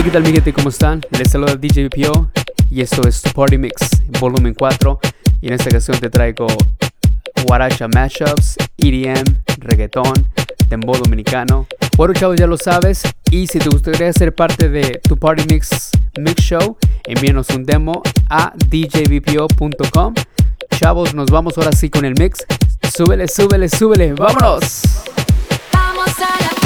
Hey, ¿qué tal, mi gente? ¿Cómo están? Les saluda DJ BPO y esto es tu Party Mix, volumen 4. Y en esta ocasión te traigo Guaracha Mashups, EDM, reggaetón, dembow dominicano. Bueno, chavos, ya lo sabes. Y si te gustaría ser parte de tu Party Mix Mix Show, envíanos un demo a djbpo.com. Chavos, nos vamos ahora sí con el mix. Súbele, súbele, súbele. ¡Vámonos! Vamos a la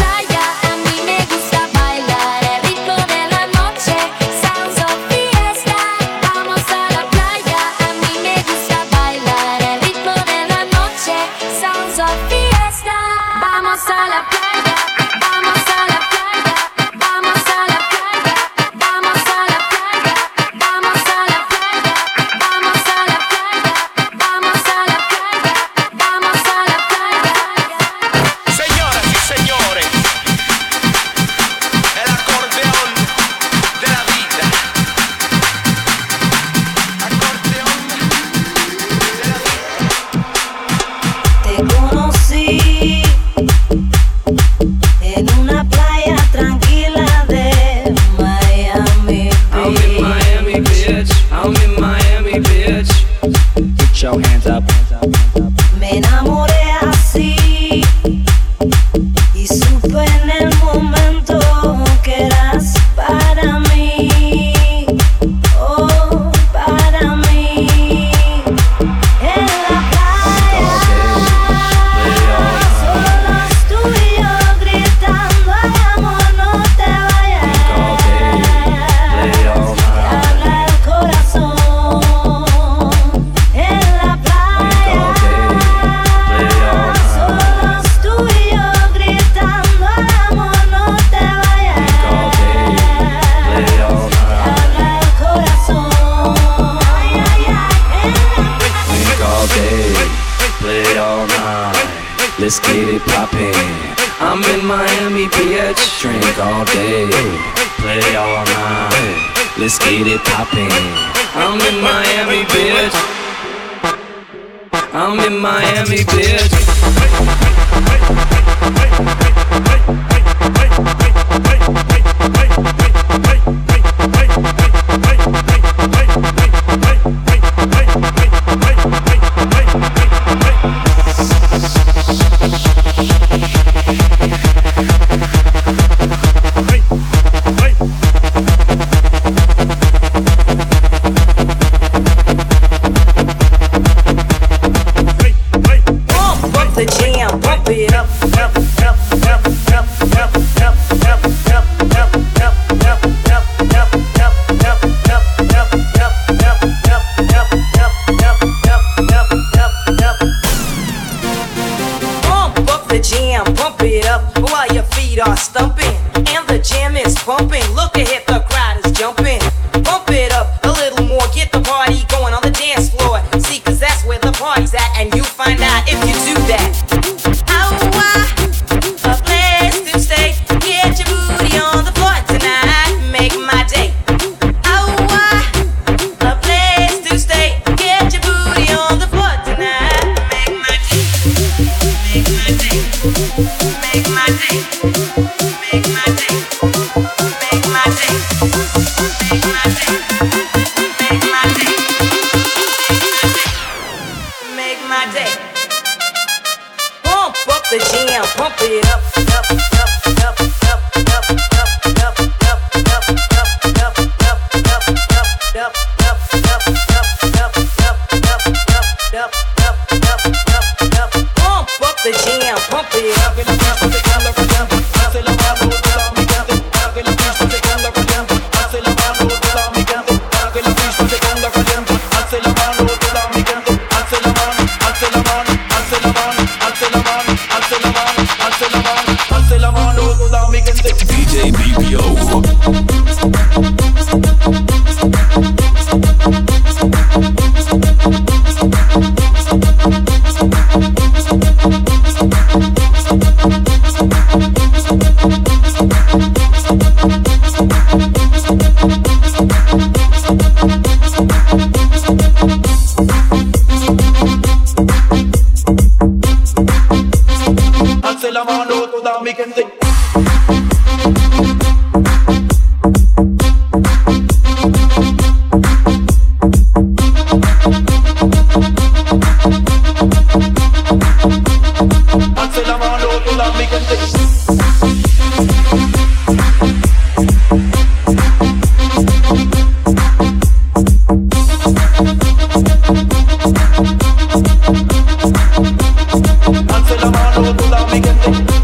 make it.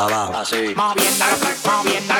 Arriba, abajo, así. I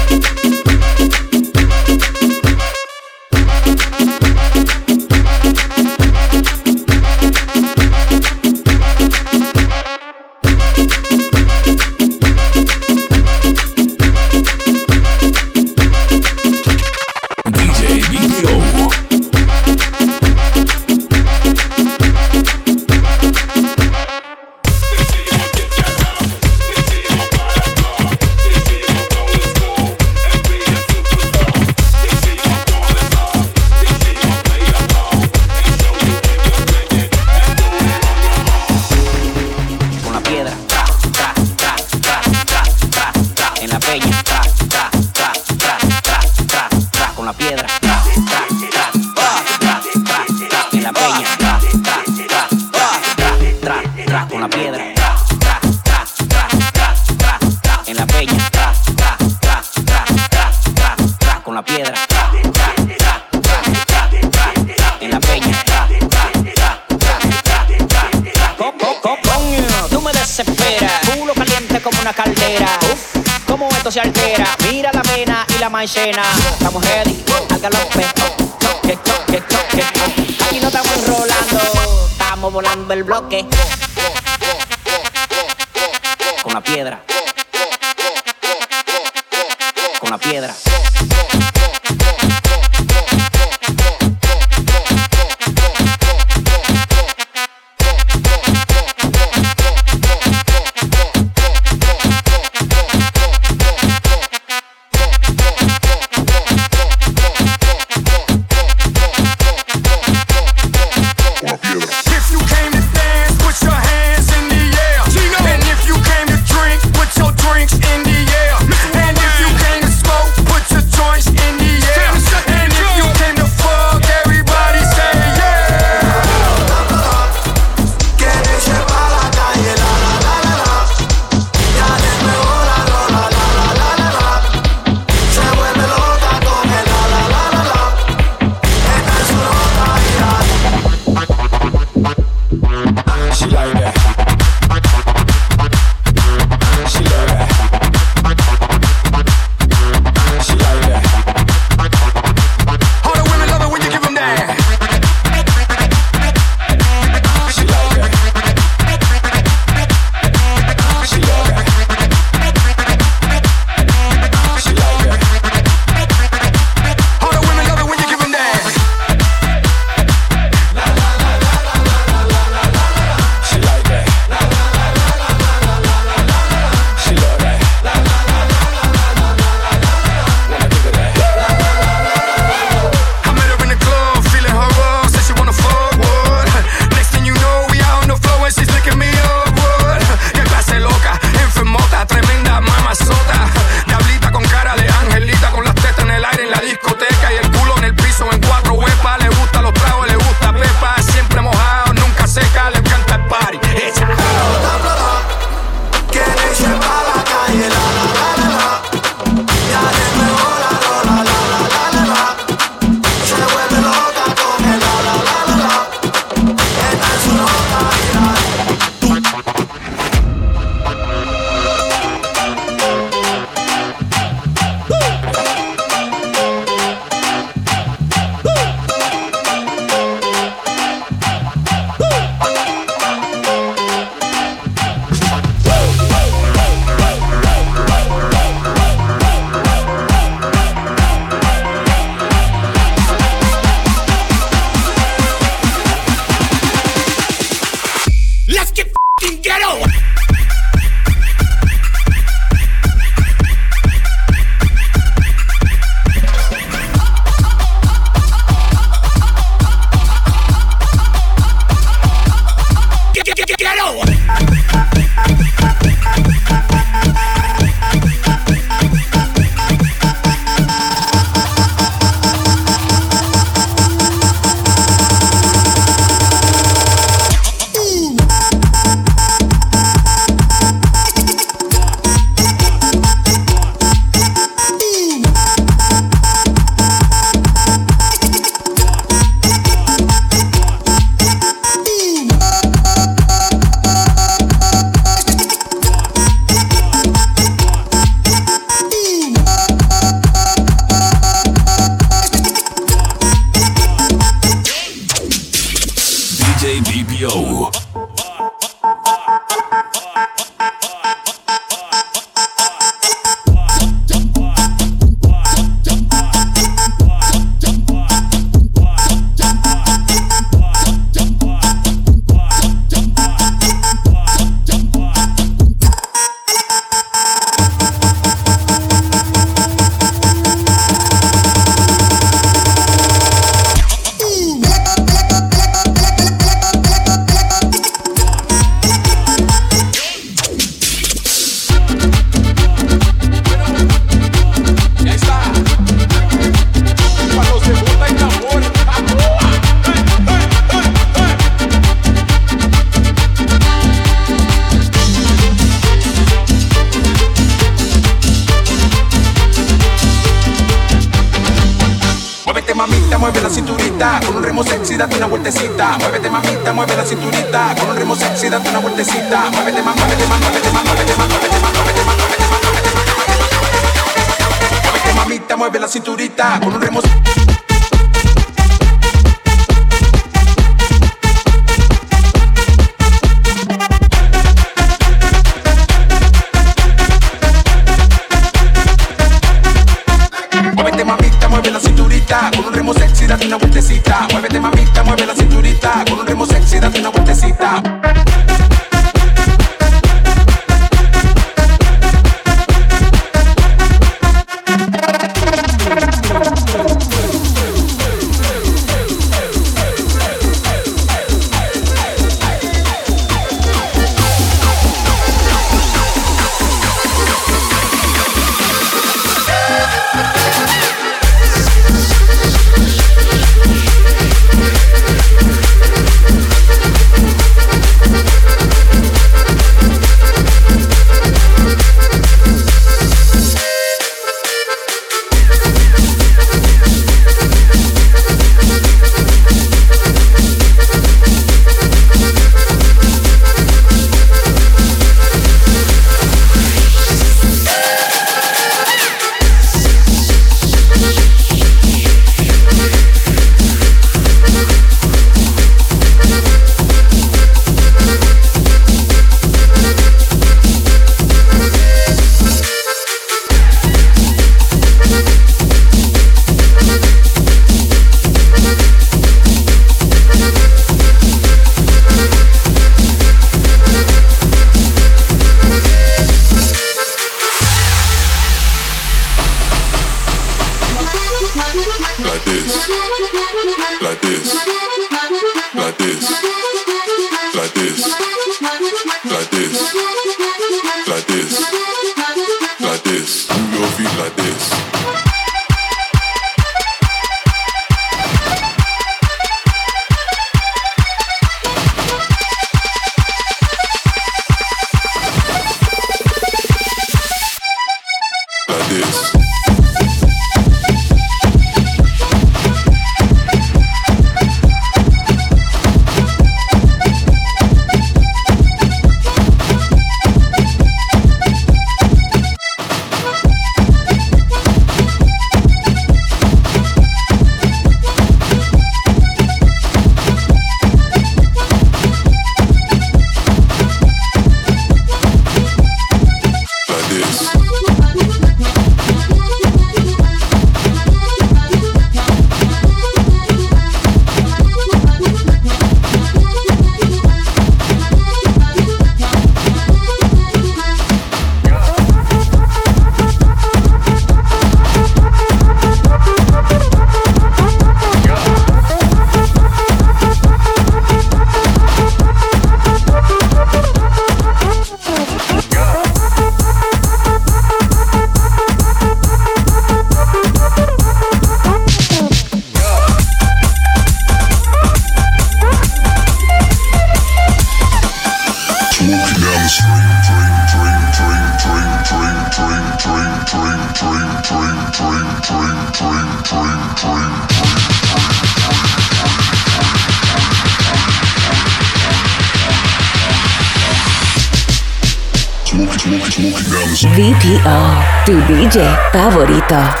favorito.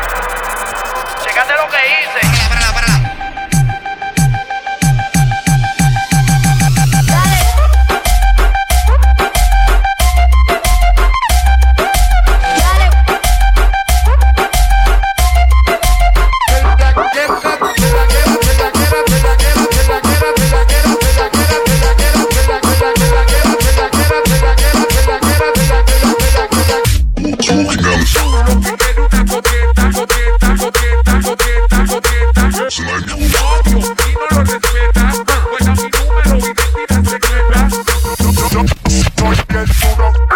Hold up.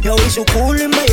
Yo vi su culo y me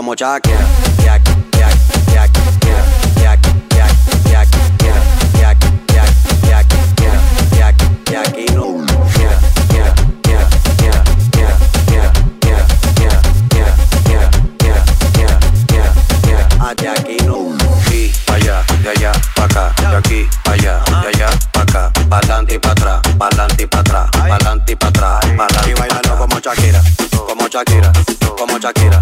como Shakira. Jack, Jack, Jack, no. Allá pa' acá, de aquí allá, pa' acá, pa'lante y pa' atrás, atrás, atrás, bailando como Shakira, como Shakira, como Shakira.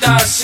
Margaritas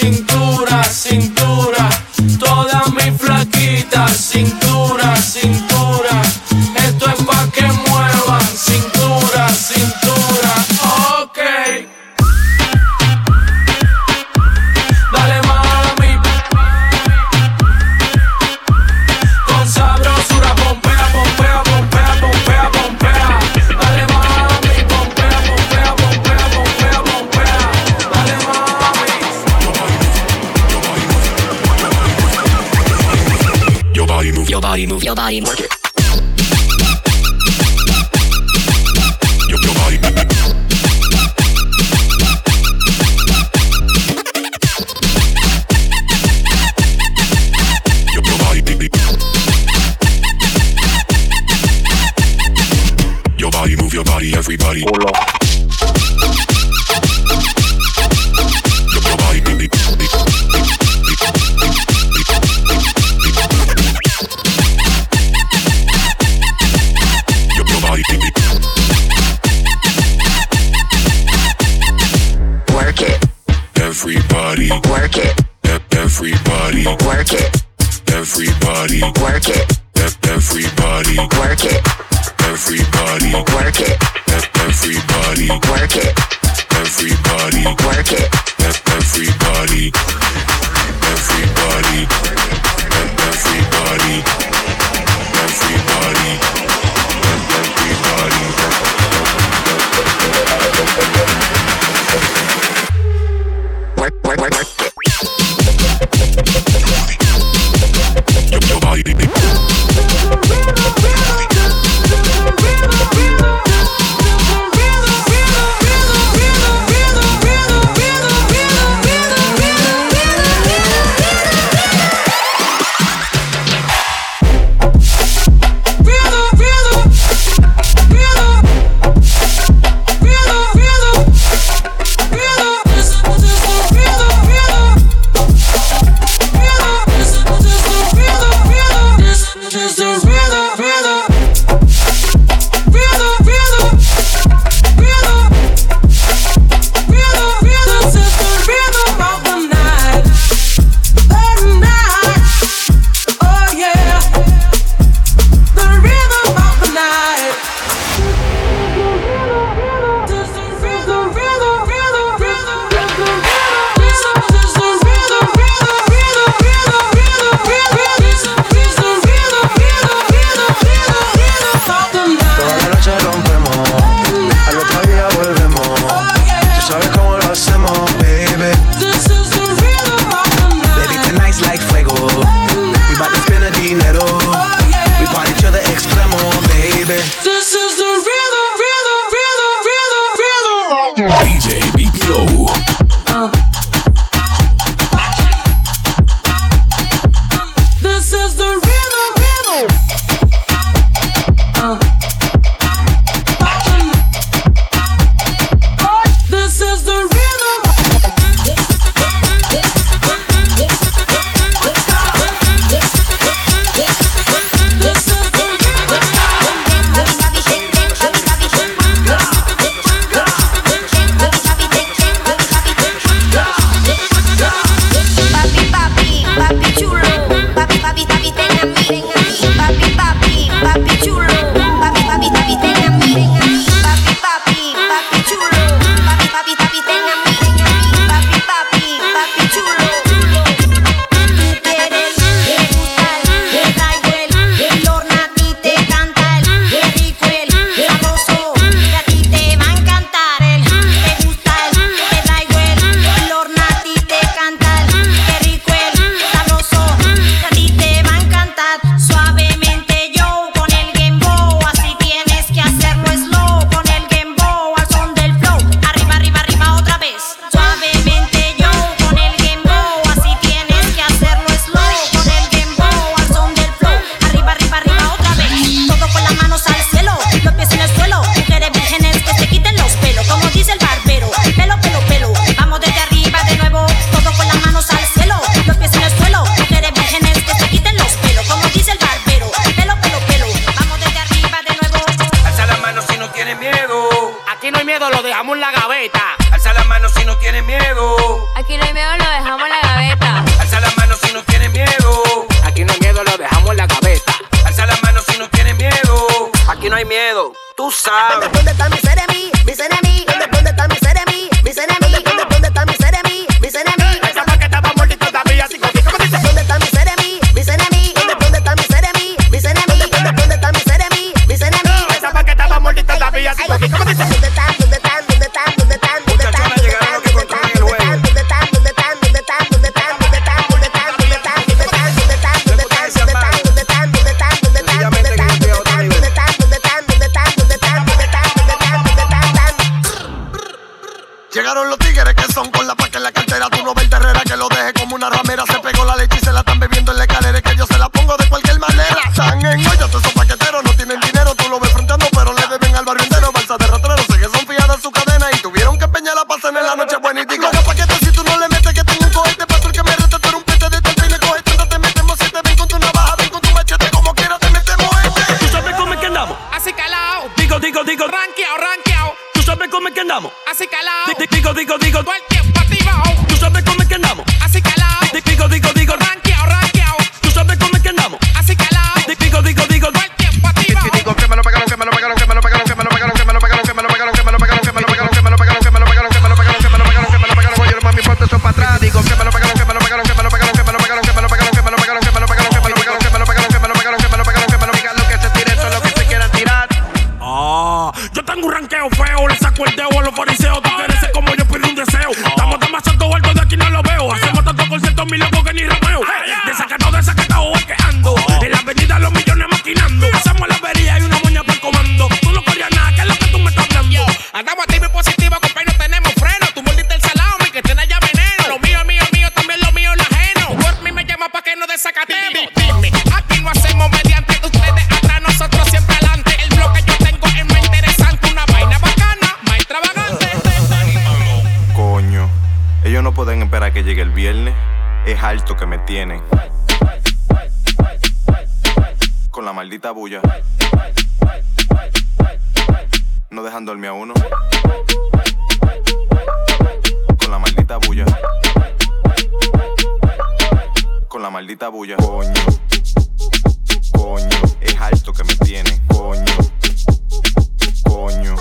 no pueden esperar que llegue el viernes. Es alto que me tienen. Con la maldita bulla. No dejan dormir a uno. Con la maldita bulla. Con la maldita bulla. Coño. Coño. Es alto que me tienen. Coño. Coño.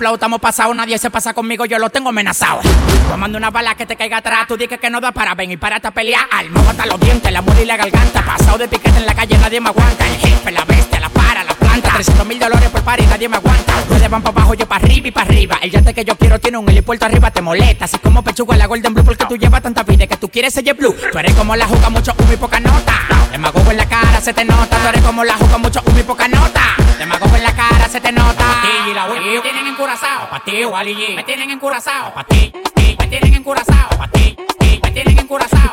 flow, estamos pasados, nadie se pasa conmigo, yo lo tengo amenazado. Tomando una bala que te caiga atrás, tú dices que no da para venir para esta pelea. Alma hasta los dientes, la muela y la garganta. Pasado de piquete en la calle, nadie me aguanta. El jefe, la bestia 300 mil dólares por par y nadie me aguanta. Ustedes van para abajo, yo para arriba y para arriba. El yate que yo quiero tiene un helipuerto arriba, te molesta. Así como pechuga la Golden Blue porque tú llevas tanta vida que tú quieres ser blue. Tú eres como la juca, mucho humo poca nota. Demagogo en la cara, se te nota. Tú eres como la juca, mucho humo poca nota. Demagogo en la cara, se te nota. y la Me tienen encurazao, pa' ti, Wally Me tienen encurazao, pa' ti. Me tienen encurazao, pa' ti. Me tienen encurazao.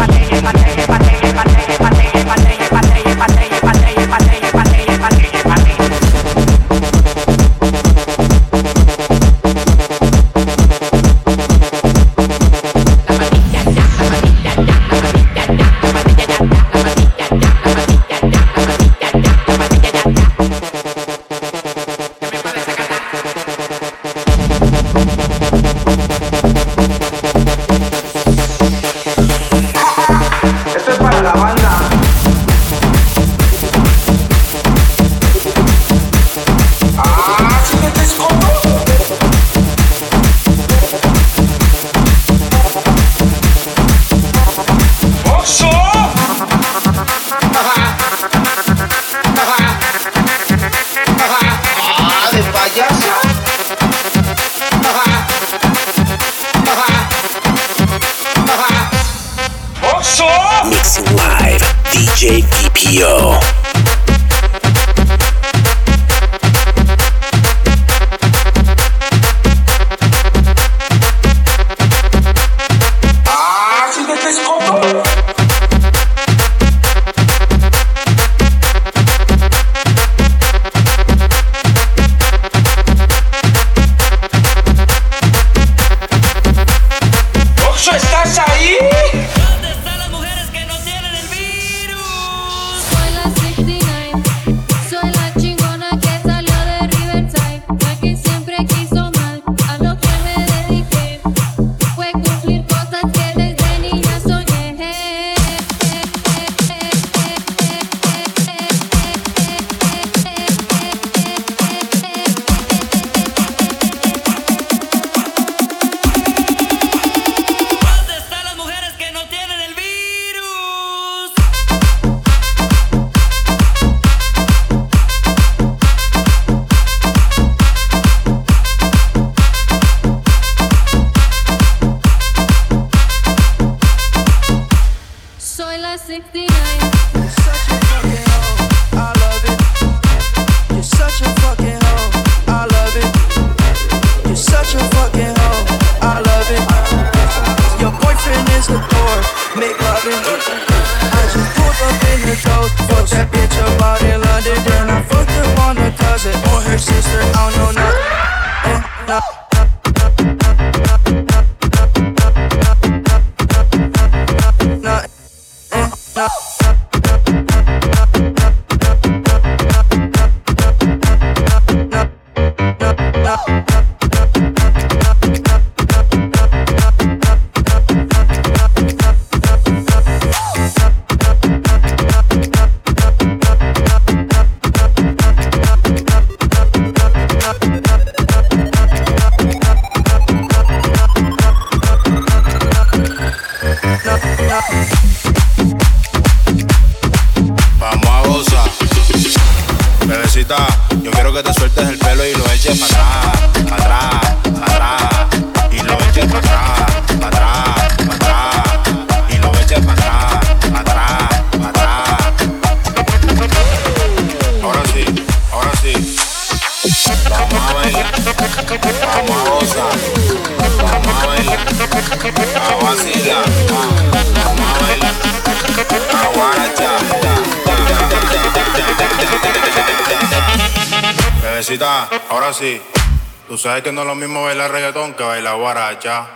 Tú sabes que no es lo mismo bailar reggaetón que bailar guaracha.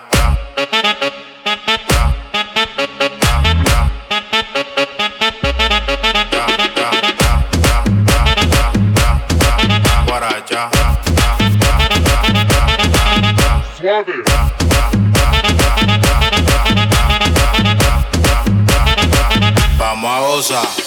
Guaracha. Vamos a.